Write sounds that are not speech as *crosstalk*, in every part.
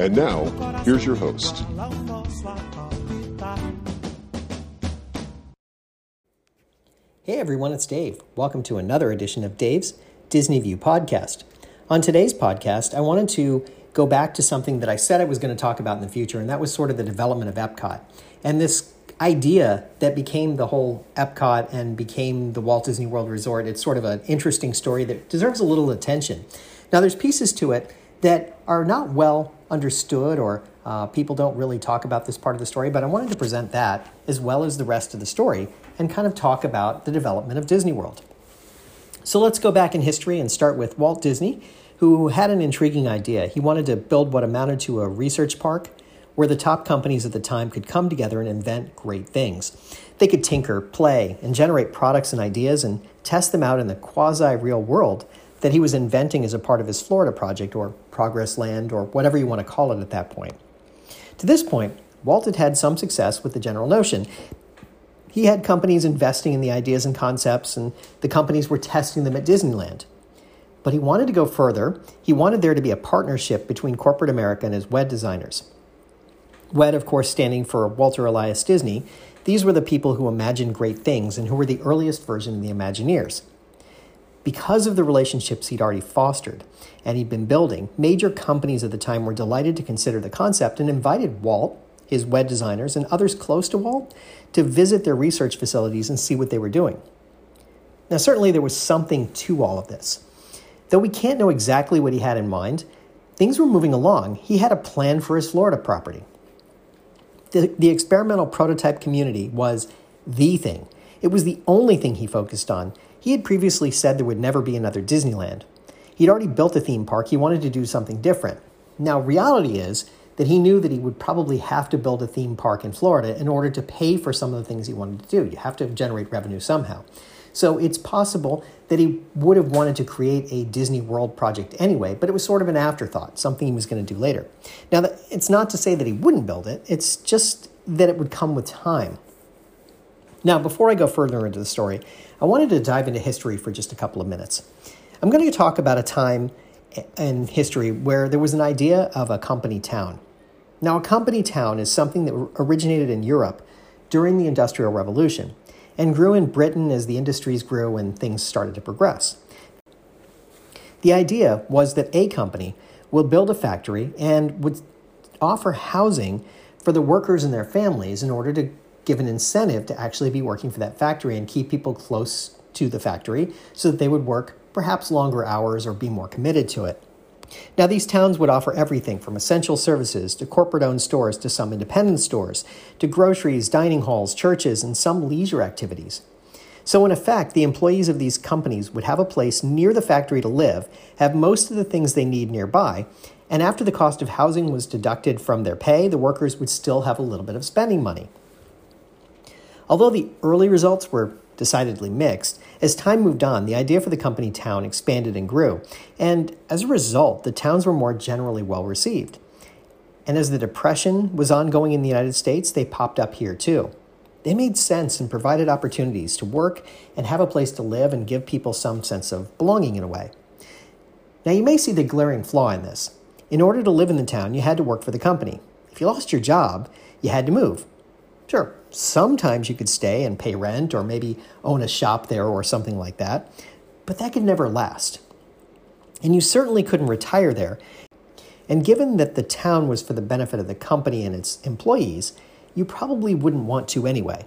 And now, here's your host. Hey everyone, it's Dave. Welcome to another edition of Dave's Disney View podcast. On today's podcast, I wanted to go back to something that I said I was going to talk about in the future, and that was sort of the development of Epcot. And this idea that became the whole Epcot and became the Walt Disney World Resort, it's sort of an interesting story that deserves a little attention. Now, there's pieces to it that are not well understood or uh, people don't really talk about this part of the story, but I wanted to present that as well as the rest of the story and kind of talk about the development of Disney World. So let's go back in history and start with Walt Disney, who had an intriguing idea. He wanted to build what amounted to a research park where the top companies at the time could come together and invent great things. They could tinker, play, and generate products and ideas and test them out in the quasi real world that he was inventing as a part of his Florida project or Progress Land or whatever you want to call it at that point. To this point, Walt had had some success with the general notion. He had companies investing in the ideas and concepts, and the companies were testing them at Disneyland. But he wanted to go further. He wanted there to be a partnership between corporate America and his WED designers. WED, of course, standing for Walter Elias Disney. These were the people who imagined great things and who were the earliest version of the Imagineers. Because of the relationships he'd already fostered and he'd been building, major companies at the time were delighted to consider the concept and invited Walt, his WED designers, and others close to Walt to visit their research facilities and see what they were doing. Now, certainly there was something to all of this. Though we can't know exactly what he had in mind, things were moving along. He had a plan for his Florida property. The, the experimental prototype community was the thing. It was the only thing he focused on, he had previously said there would never be another Disneyland. He'd already built a theme park, he wanted to do something different. Now, reality is that he knew that he would probably have to build a theme park in Florida in order to pay for some of the things he wanted to do. You have to generate revenue somehow. So it's possible that he would have wanted to create a Disney World project anyway, but it was sort of an afterthought, something he was going to do later. Now, it's not to say that he wouldn't build it, it's just that it would come with time. Now, before I go further into the story, I wanted to dive into history for just a couple of minutes. I'm going to talk about a time in history where there was an idea of a company town. Now, a company town is something that originated in Europe during the Industrial Revolution and grew in Britain as the industries grew and things started to progress. The idea was that a company would build a factory and would offer housing for the workers and their families in order to give an incentive to actually be working for that factory and keep people close to the factory so that they would work perhaps longer hours or be more committed to it. Now, these towns would offer everything from essential services to corporate owned stores to some independent stores to groceries, dining halls, churches, and some leisure activities. So, in effect, the employees of these companies would have a place near the factory to live, have most of the things they need nearby, and after the cost of housing was deducted from their pay, the workers would still have a little bit of spending money. Although the early results were decidedly mixed, as time moved on, the idea for the company town expanded and grew, and as a result, the towns were more generally well received. And as the Depression was ongoing in the United States, they popped up here too. They made sense and provided opportunities to work and have a place to live and give people some sense of belonging in a way. Now, you may see the glaring flaw in this. In order to live in the town, you had to work for the company. If you lost your job, you had to move. Sure, sometimes you could stay and pay rent or maybe own a shop there or something like that, but that could never last. And you certainly couldn't retire there. And given that the town was for the benefit of the company and its employees, you probably wouldn't want to anyway.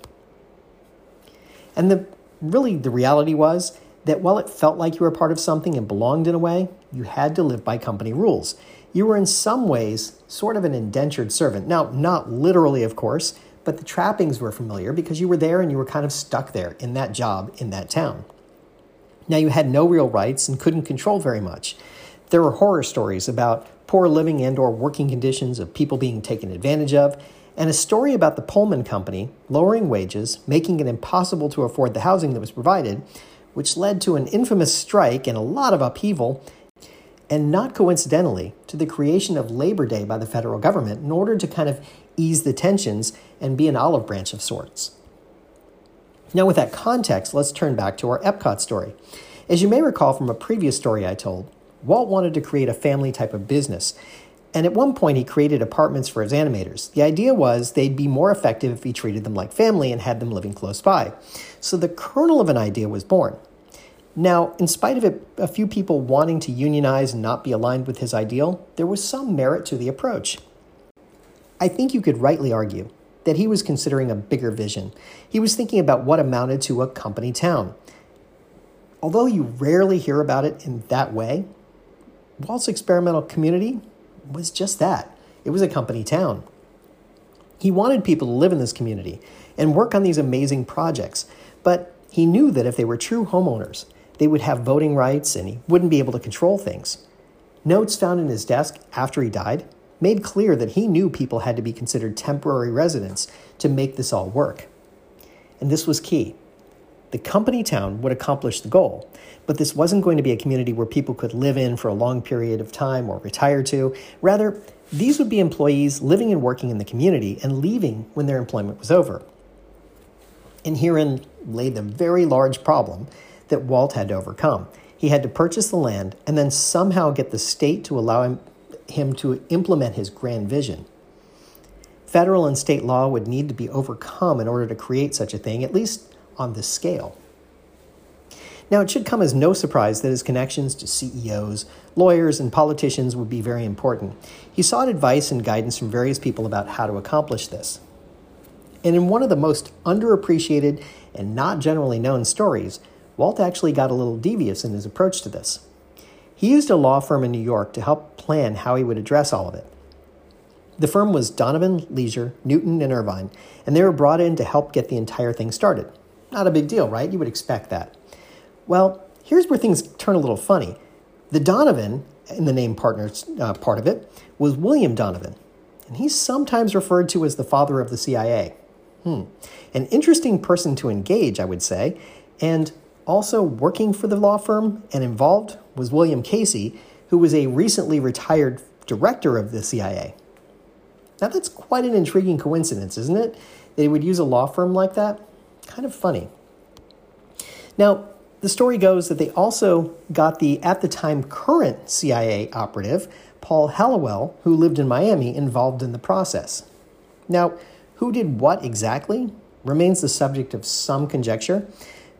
And the really the reality was that while it felt like you were part of something and belonged in a way, you had to live by company rules. You were in some ways sort of an indentured servant. Now, not literally, of course, but the trappings were familiar because you were there and you were kind of stuck there in that job in that town. Now, you had no real rights and couldn't control very much. There were horror stories about poor living and or working conditions of people being taken advantage of, and a story about the Pullman Company lowering wages, making it impossible to afford the housing that was provided, which led to an infamous strike and a lot of upheaval, and not coincidentally, to the creation of Labor Day by the federal government in order to kind of ease the tensions and be an olive branch of sorts. Now, with that context, let's turn back to our Epcot story. As you may recall from a previous story I told, Walt wanted to create a family type of business, and at one point he created apartments for his animators. The idea was they'd be more effective if he treated them like family and had them living close by. So the kernel of an idea was born. Now, in spite of it, a few people wanting to unionize and not be aligned with his ideal, there was some merit to the approach. I think you could rightly argue that he was considering a bigger vision. He was thinking about what amounted to a company town. Although you rarely hear about it in that way, Walt's experimental community was just that it was a company town. He wanted people to live in this community and work on these amazing projects, but he knew that if they were true homeowners, they would have voting rights and he wouldn't be able to control things. Notes found in his desk after he died made clear that he knew people had to be considered temporary residents to make this all work. And this was key. The company town would accomplish the goal, but this wasn't going to be a community where people could live in for a long period of time or retire to. Rather, these would be employees living and working in the community and leaving when their employment was over. And herein lay the very large problem that Walt had to overcome. He had to purchase the land and then somehow get the state to allow him, him to implement his grand vision. Federal and state law would need to be overcome in order to create such a thing, at least on this scale. Now, it should come as no surprise that his connections to CEOs, lawyers, and politicians would be very important. He sought advice and guidance from various people about how to accomplish this. And in one of the most underappreciated and not generally known stories, Walt actually got a little devious in his approach to this. He used a law firm in New York to help plan how he would address all of it. The firm was Donovan, Leisure, Newton, and Irvine, and they were brought in to help get the entire thing started. Not a big deal, right? You would expect that. Well, here's where things turn a little funny. The Donovan, in the name partners uh, part of it, was William Donovan, and he's sometimes referred to as the father of the CIA. Hmm. An interesting person to engage, I would say, and also working for the law firm and involved was William Casey, who was a recently retired director of the CIA. Now, that's quite an intriguing coincidence, isn't it? They would use a law firm like that? Kind of funny. Now, the story goes that they also got the, at the time, current CIA operative, Paul Helliwell, who lived in Miami, involved in the process. Now, who did what exactly remains the subject of some conjecture,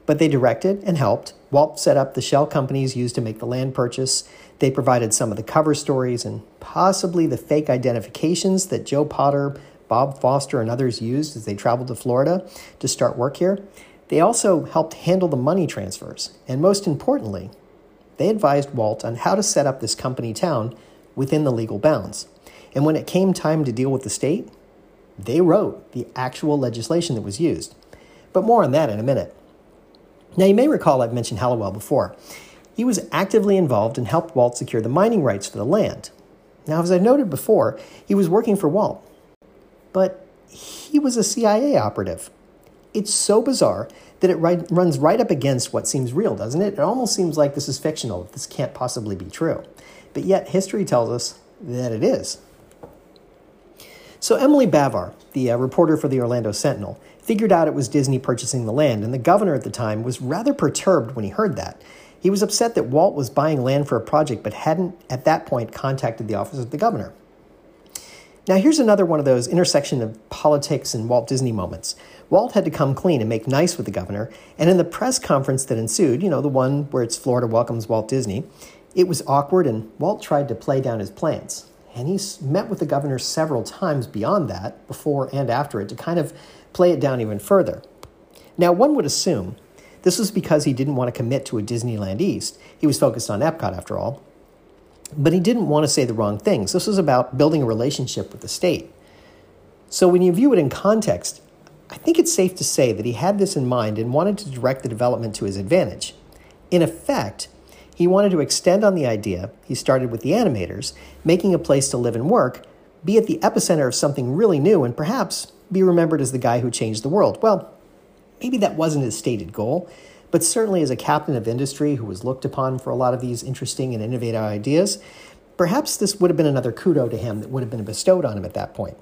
but they directed and helped. Walt set up the shell companies used to make the land purchase. They provided some of the cover stories and possibly the fake identifications that Joe Potter, Bob Foster, and others used as they traveled to Florida to start work here. They also helped handle the money transfers, and most importantly, they advised Walt on how to set up this company town within the legal bounds. And when it came time to deal with the state, they wrote the actual legislation that was used. But more on that in a minute. Now, you may recall I've mentioned Helliwell before. He was actively involved and helped Walt secure the mining rights for the land. Now, as I've noted before, he was working for Walt, but he was a CIA operative. It's so bizarre that it right, runs right up against what seems real, doesn't it? It almost seems like this is fictional, this can't possibly be true. But yet, history tells us that it is. So, Emily Bavar, the uh, reporter for the Orlando Sentinel, figured out it was Disney purchasing the land, and the governor at the time was rather perturbed when he heard that. He was upset that Walt was buying land for a project but hadn't, at that point, contacted the office of the governor. Now, here's another one of those intersection of politics and Walt Disney moments. Walt had to come clean and make nice with the governor, and in the press conference that ensued, you know, the one where it's Florida welcomes Walt Disney, it was awkward and Walt tried to play down his plans. And he met with the governor several times beyond that, before and after it, to kind of play it down even further. Now, one would assume this was because he didn't want to commit to a Disneyland East. He was focused on Epcot, after all. But he didn't want to say the wrong things. This was about building a relationship with the state. So when you view it in context, I think it's safe to say that he had this in mind and wanted to direct the development to his advantage. In effect, he wanted to extend on the idea he started with the animators, making a place to live and work, be at the epicenter of something really new, and perhaps be remembered as the guy who changed the world. Well, maybe that wasn't his stated goal, but certainly as a captain of industry who was looked upon for a lot of these interesting and innovative ideas, perhaps this would have been another kudo to him that would have been bestowed on him at that point.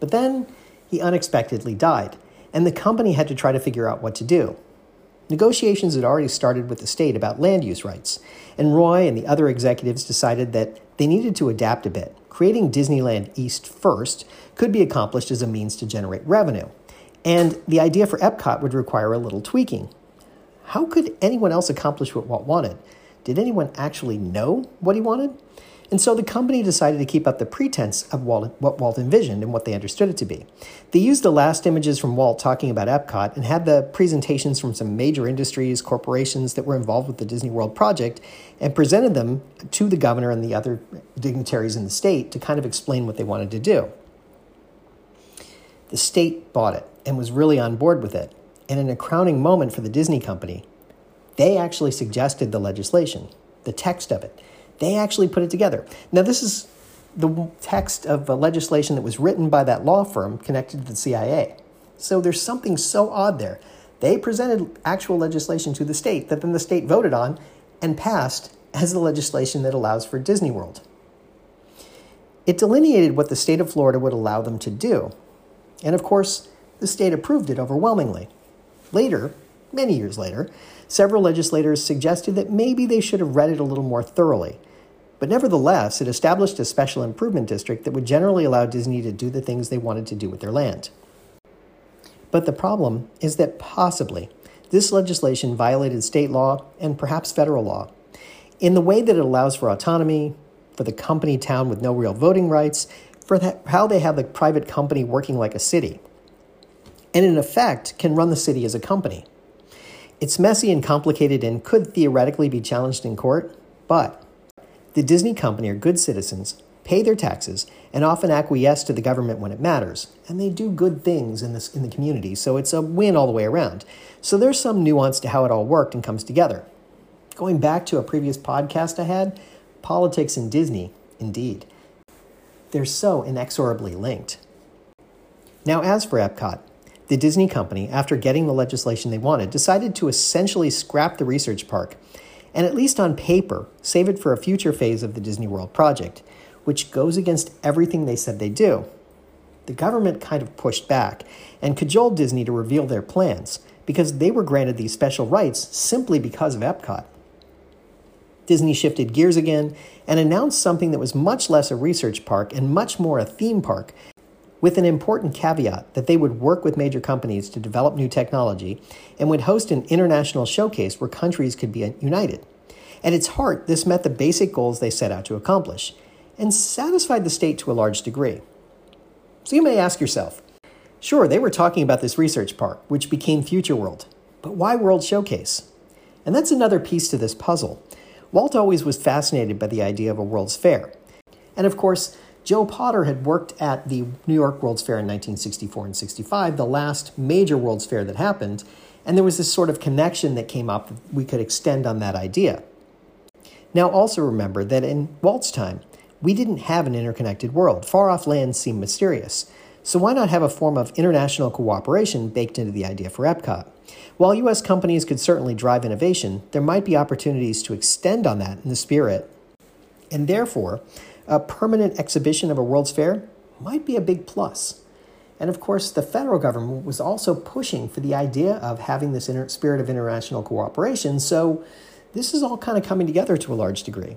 But then he unexpectedly died, and the company had to try to figure out what to do. Negotiations had already started with the state about land use rights, and Roy and the other executives decided that they needed to adapt a bit. Creating Disneyland East first could be accomplished as a means to generate revenue, and the idea for Epcot would require a little tweaking. How could anyone else accomplish what Walt wanted? Did anyone actually know what he wanted? And so the company decided to keep up the pretense of Walt, what Walt envisioned and what they understood it to be. They used the last images from Walt talking about Epcot and had the presentations from some major industries, corporations that were involved with the Disney World project, and presented them to the governor and the other dignitaries in the state to kind of explain what they wanted to do. The state bought it and was really on board with it. And in a crowning moment for the Disney company, they actually suggested the legislation, the text of it they actually put it together. Now, this is the text of legislation that was written by that law firm connected to the CIA. So there's something so odd there. They presented actual legislation to the state that then the state voted on and passed as the legislation that allows for Disney World. It delineated what the state of Florida would allow them to do. And of course, the state approved it overwhelmingly. Later, many years later, several legislators suggested that maybe they should have read it a little more thoroughly but nevertheless, it established a special improvement district that would generally allow Disney to do the things they wanted to do with their land. But the problem is that possibly this legislation violated state law and perhaps federal law in the way that it allows for autonomy, for the company town with no real voting rights, for that, how they have the private company working like a city, and in effect can run the city as a company. It's messy and complicated and could theoretically be challenged in court, but the Disney company are good citizens, pay their taxes, and often acquiesce to the government when it matters. And they do good things in, this, in the community, so it's a win all the way around. So there's some nuance to how it all worked and comes together. Going back to a previous podcast I had, politics and Disney, indeed. They're so inexorably linked. Now, as for Epcot, the Disney company, after getting the legislation they wanted, decided to essentially scrap the research park and at least on paper, save it for a future phase of the Disney World project, which goes against everything they said they do. The government kind of pushed back and cajoled Disney to reveal their plans because they were granted these special rights simply because of Epcot. Disney shifted gears again and announced something that was much less a research park and much more a theme park with an important caveat that they would work with major companies to develop new technology and would host an international showcase where countries could be united. At its heart, this met the basic goals they set out to accomplish and satisfied the state to a large degree. So you may ask yourself sure, they were talking about this research park, which became Future World, but why World Showcase? And that's another piece to this puzzle. Walt always was fascinated by the idea of a World's Fair. And of course, Joe Potter had worked at the New York World's Fair in 1964 and 65, the last major World's Fair that happened, and there was this sort of connection that came up that we could extend on that idea. Now, also remember that in Walt's time, we didn't have an interconnected world. Far off lands seemed mysterious. So, why not have a form of international cooperation baked into the idea for Epcot? While U.S. companies could certainly drive innovation, there might be opportunities to extend on that in the spirit. And therefore, a permanent exhibition of a World's Fair might be a big plus. And of course, the federal government was also pushing for the idea of having this spirit of international cooperation, so this is all kind of coming together to a large degree.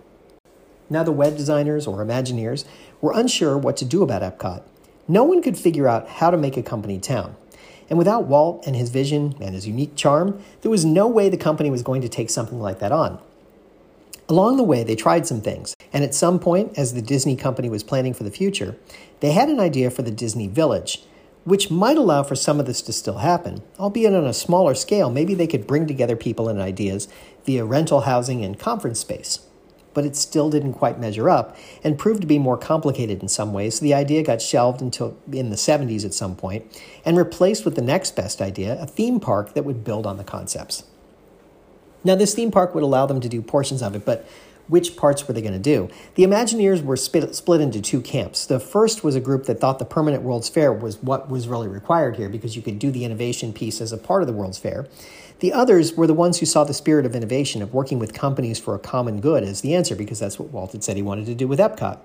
Now, the WED designers or Imagineers were unsure what to do about Epcot. No one could figure out how to make a company town. And without Walt and his vision and his unique charm, there was no way the company was going to take something like that on. Along the way, they tried some things, and at some point, as the Disney company was planning for the future, they had an idea for the Disney Village, which might allow for some of this to still happen, albeit on a smaller scale. Maybe they could bring together people and ideas via rental housing and conference space. but it still didn't quite measure up and proved to be more complicated in some ways. So the idea got shelved until in the 70s at some point and replaced with the next best idea, a theme park that would build on the concepts. Now, this theme park would allow them to do portions of it, but which parts were they going to do? The Imagineers were split, split into two camps. The first was a group that thought the permanent World's Fair was what was really required here because you could do the innovation piece as a part of the World's Fair. The others were the ones who saw the spirit of innovation, of working with companies for a common good, as the answer, because that's what Walt had said he wanted to do with Epcot.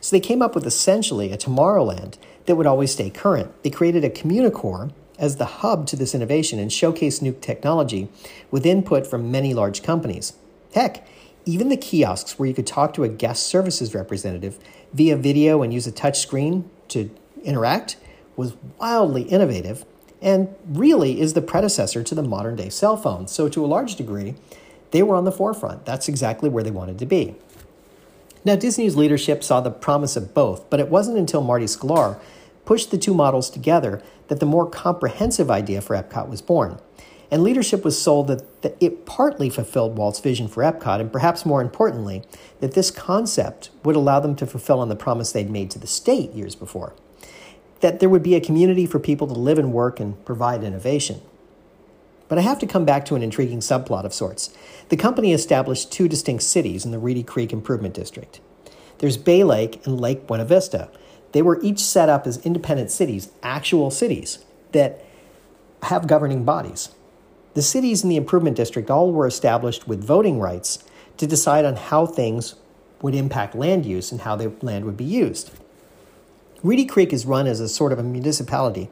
So they came up with essentially a Tomorrowland that would always stay current. They created a Communicore as the hub to this innovation and showcased new technology with input from many large companies. Heck, even the kiosks where you could talk to a guest services representative via video and use a touch screen to interact was wildly innovative and really is the predecessor to the modern day cell phone. So, to a large degree, they were on the forefront. That's exactly where they wanted to be. Now, Disney's leadership saw the promise of both, but it wasn't until Marty Sklar pushed the two models together that the more comprehensive idea for Epcot was born. And leadership was sold that, it partly fulfilled Walt's vision for Epcot, and perhaps more importantly, that this concept would allow them to fulfill on the promise they'd made to the state years before that there would be a community for people to live and work and provide innovation. But I have to come back to an intriguing subplot of sorts. The company established two distinct cities in the Reedy Creek Improvement District. There's Bay Lake and Lake Buena Vista. They were each set up as independent cities, actual cities, that have governing bodies. The cities in the Improvement District all were established with voting rights to decide on how things would impact land use and how the land would be used. Reedy Creek is run as a sort of a municipality,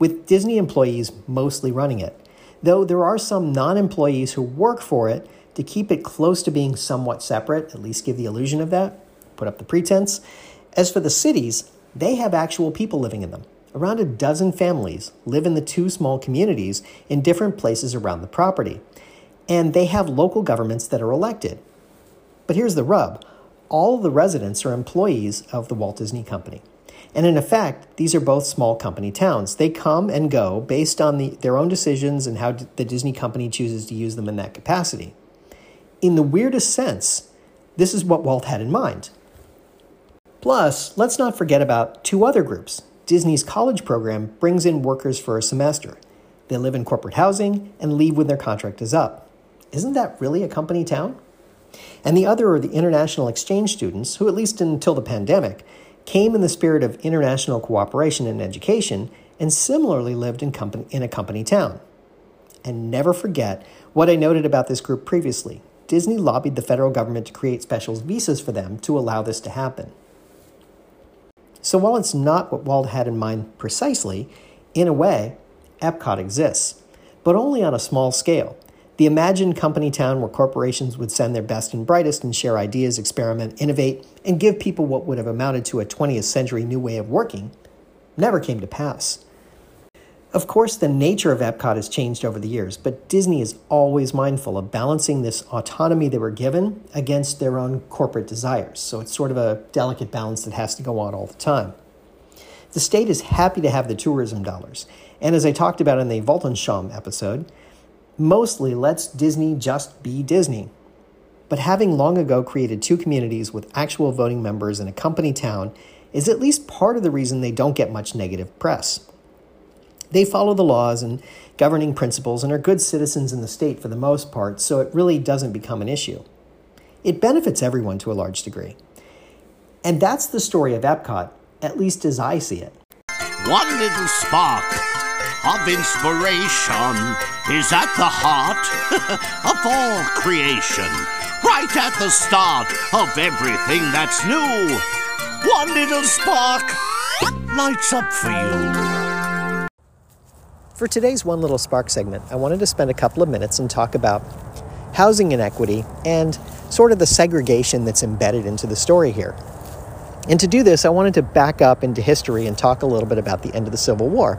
with Disney employees mostly running it, though there are some non employees who work for it to keep it close to being somewhat separate, at least give the illusion of that, put up the pretense. As for the cities, they have actual people living in them. Around a dozen families live in the two small communities in different places around the property, and they have local governments that are elected. But here's the rub all the residents are employees of the Walt Disney Company. And in effect, these are both small company towns. They come and go based on the, their own decisions and how the Disney company chooses to use them in that capacity. In the weirdest sense, this is what Walt had in mind. Plus, let's not forget about two other groups. Disney's college program brings in workers for a semester. They live in corporate housing and leave when their contract is up. Isn't that really a company town? And the other are the international exchange students, who, at least until the pandemic, came in the spirit of international cooperation and education, and similarly lived in, company, in a company town. And never forget what I noted about this group previously. Disney lobbied the federal government to create special visas for them to allow this to happen. So while it's not what Walt had in mind precisely, in a way, Epcot exists, but only on a small scale. The imagined company town where corporations would send their best and brightest and share ideas, experiment, innovate, and give people what would have amounted to a 20th century new way of working never came to pass. Of course, the nature of Epcot has changed over the years, but Disney is always mindful of balancing this autonomy they were given against their own corporate desires. So it's sort of a delicate balance that has to go on all the time. The state is happy to have the tourism dollars. And as I talked about in the Weltanschauung episode, mostly lets Disney just be Disney. But having long ago created two communities with actual voting members in a company town is at least part of the reason they don't get much negative press. They follow the laws and governing principles and are good citizens in the state for the most part, so it really doesn't become an issue. It benefits everyone to a large degree. And that's the story of Epcot, at least as I see it. One little spark of inspiration is at the heart *laughs* of all creation, right at the start of everything that's new. One little spark lights up for you. For today's One Little Spark segment, I wanted to spend a couple of minutes and talk about housing inequity and sort of the segregation that's embedded into the story here. And to do this, I wanted to back up into history and talk a little bit about the end of the Civil War.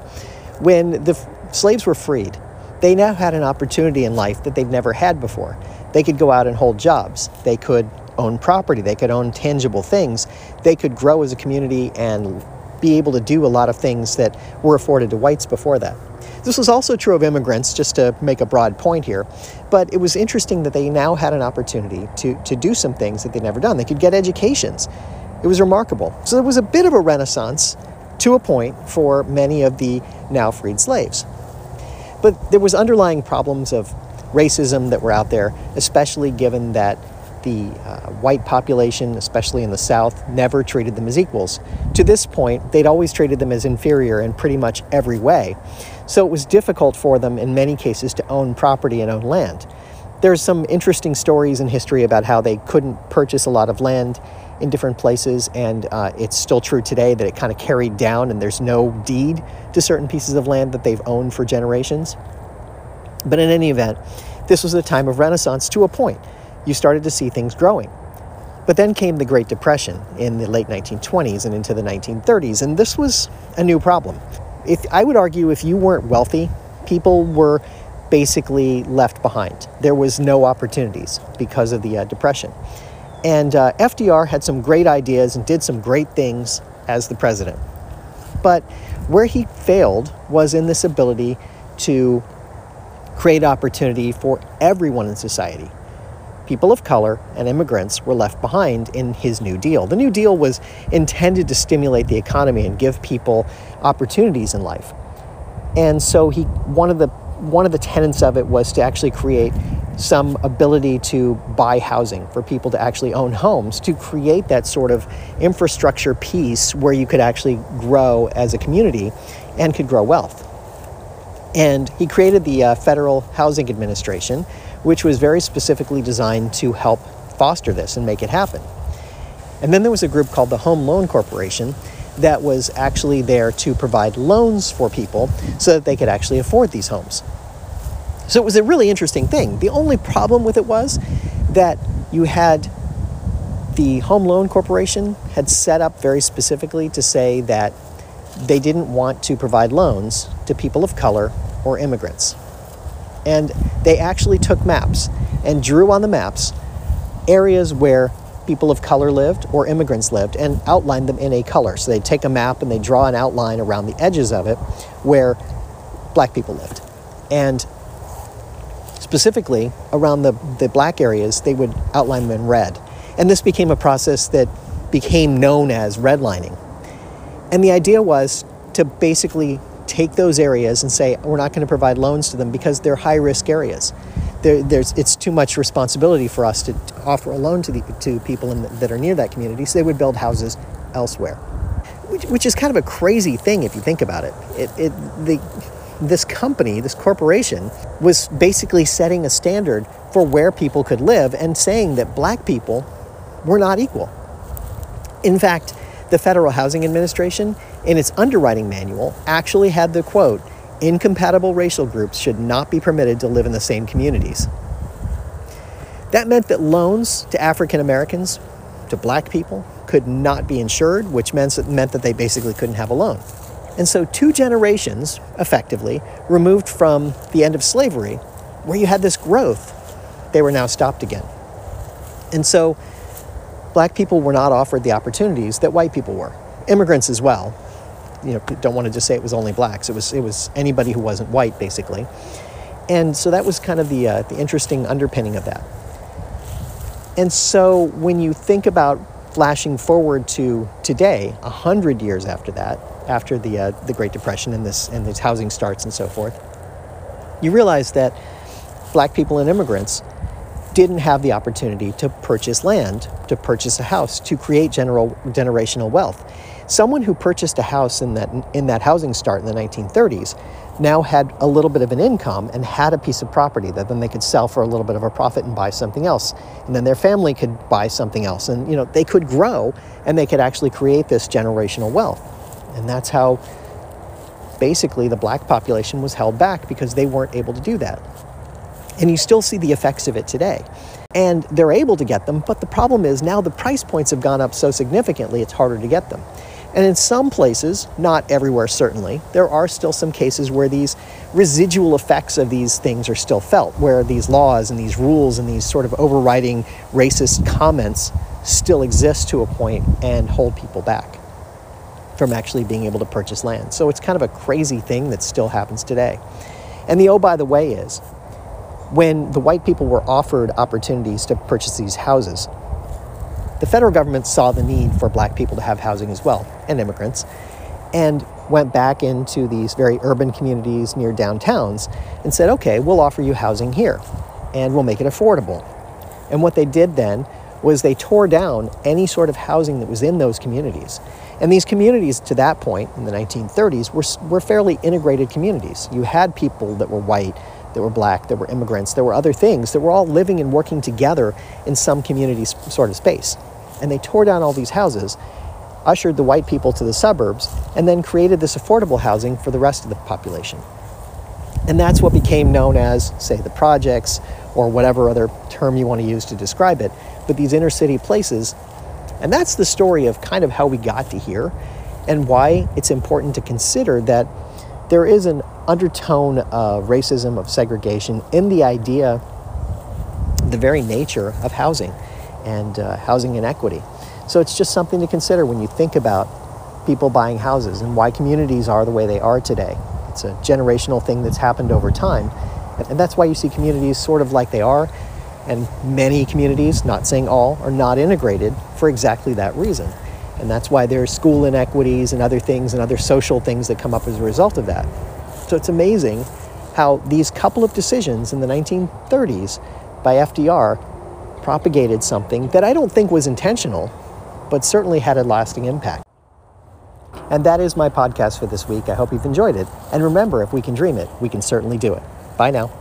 When the f- slaves were freed, they now had an opportunity in life that they've never had before. They could go out and hold jobs. They could own property. They could own tangible things. They could grow as a community and be able to do a lot of things that were afforded to whites before that. This was also true of immigrants, just to make a broad point here. But it was interesting that they now had an opportunity to, to do some things that they'd never done. They could get educations. It was remarkable. So there was a bit of a renaissance to a point for many of the now freed slaves. But there was underlying problems of racism that were out there, especially given that the uh, white population, especially in the South, never treated them as equals. To this point, they'd always treated them as inferior in pretty much every way. So it was difficult for them in many cases to own property and own land. There's some interesting stories in history about how they couldn't purchase a lot of land in different places, and uh, it's still true today that it kind of carried down and there's no deed to certain pieces of land that they've owned for generations. But in any event, this was a time of renaissance to a point. You started to see things growing. But then came the Great Depression in the late 1920s and into the 1930s, and this was a new problem. If I would argue if you weren't wealthy, people were basically left behind. There was no opportunities because of the uh, depression. And uh, FDR had some great ideas and did some great things as the president. But where he failed was in this ability to create opportunity for everyone in society. People of color and immigrants were left behind in his New Deal. The New Deal was intended to stimulate the economy and give people opportunities in life. And so he one of the one of the tenets of it was to actually create some ability to buy housing for people to actually own homes to create that sort of infrastructure piece where you could actually grow as a community and could grow wealth. And he created the uh, Federal Housing Administration, which was very specifically designed to help foster this and make it happen. And then there was a group called the Home Loan Corporation that was actually there to provide loans for people so that they could actually afford these homes. So it was a really interesting thing. The only problem with it was that you had the Home Loan Corporation had set up very specifically to say that they didn't want to provide loans to people of color or immigrants. And they actually took maps and drew on the maps areas where people of color lived or immigrants lived and outlined them in a color. So they'd take a map and they draw an outline around the edges of it where black people lived. And specifically around the, the black areas, they would outline them in red. And this became a process that became known as redlining. And the idea was to basically take those areas and say, we're not going to provide loans to them because they're high risk areas. There, there's, it's too much responsibility for us to, to offer a loan to, the, to people the, that are near that community, so they would build houses elsewhere. Which, which is kind of a crazy thing if you think about it. it, it the, this company, this corporation, was basically setting a standard for where people could live and saying that black people were not equal. In fact, the Federal Housing Administration, in its underwriting manual, actually had the quote incompatible racial groups should not be permitted to live in the same communities. That meant that loans to African Americans, to black people, could not be insured, which meant, meant that they basically couldn't have a loan. And so, two generations, effectively, removed from the end of slavery, where you had this growth, they were now stopped again. And so, black people were not offered the opportunities that white people were. Immigrants as well. You know, don't want to just say it was only blacks. It was it was anybody who wasn't white, basically. And so that was kind of the uh, the interesting underpinning of that. And so when you think about flashing forward to today, a hundred years after that, after the uh, the Great Depression and this and these housing starts and so forth, you realize that black people and immigrants didn't have the opportunity to purchase land, to purchase a house, to create general, generational wealth. Someone who purchased a house in that, in that housing start in the 1930s now had a little bit of an income and had a piece of property that then they could sell for a little bit of a profit and buy something else. And then their family could buy something else. And you know, they could grow and they could actually create this generational wealth. And that's how basically the black population was held back because they weren't able to do that. And you still see the effects of it today. And they're able to get them, but the problem is now the price points have gone up so significantly, it's harder to get them. And in some places, not everywhere certainly, there are still some cases where these residual effects of these things are still felt, where these laws and these rules and these sort of overriding racist comments still exist to a point and hold people back. from actually being able to purchase land. So it's kind of a crazy thing that still happens today. And the oh, by the way, is when the white people were offered opportunities to purchase these houses, the federal government saw the need for black people to have housing as well, and immigrants, and went back into these very urban communities near downtowns and said, okay, we'll offer you housing here and we'll make it affordable. And what they did then was they tore down any sort of housing that was in those communities. And these communities, to that point in the 1930s, were, were fairly integrated communities. You had people that were white, that were black, that were immigrants, there were other things that were all living and working together in some community sort of space. And they tore down all these houses, ushered the white people to the suburbs, and then created this affordable housing for the rest of the population. And that's what became known as, say, the projects or whatever other term you want to use to describe it, but these inner city places. And that's the story of kind of how we got to here and why it's important to consider that there is an undertone of racism, of segregation in the idea, the very nature of housing and uh, housing inequity. So it's just something to consider when you think about people buying houses and why communities are the way they are today. It's a generational thing that's happened over time. And that's why you see communities sort of like they are. And many communities, not saying all, are not integrated for exactly that reason. And that's why there's school inequities and other things and other social things that come up as a result of that. So it's amazing how these couple of decisions in the 1930s by FDR propagated something that I don't think was intentional, but certainly had a lasting impact. And that is my podcast for this week. I hope you've enjoyed it. And remember, if we can dream it, we can certainly do it. Bye now.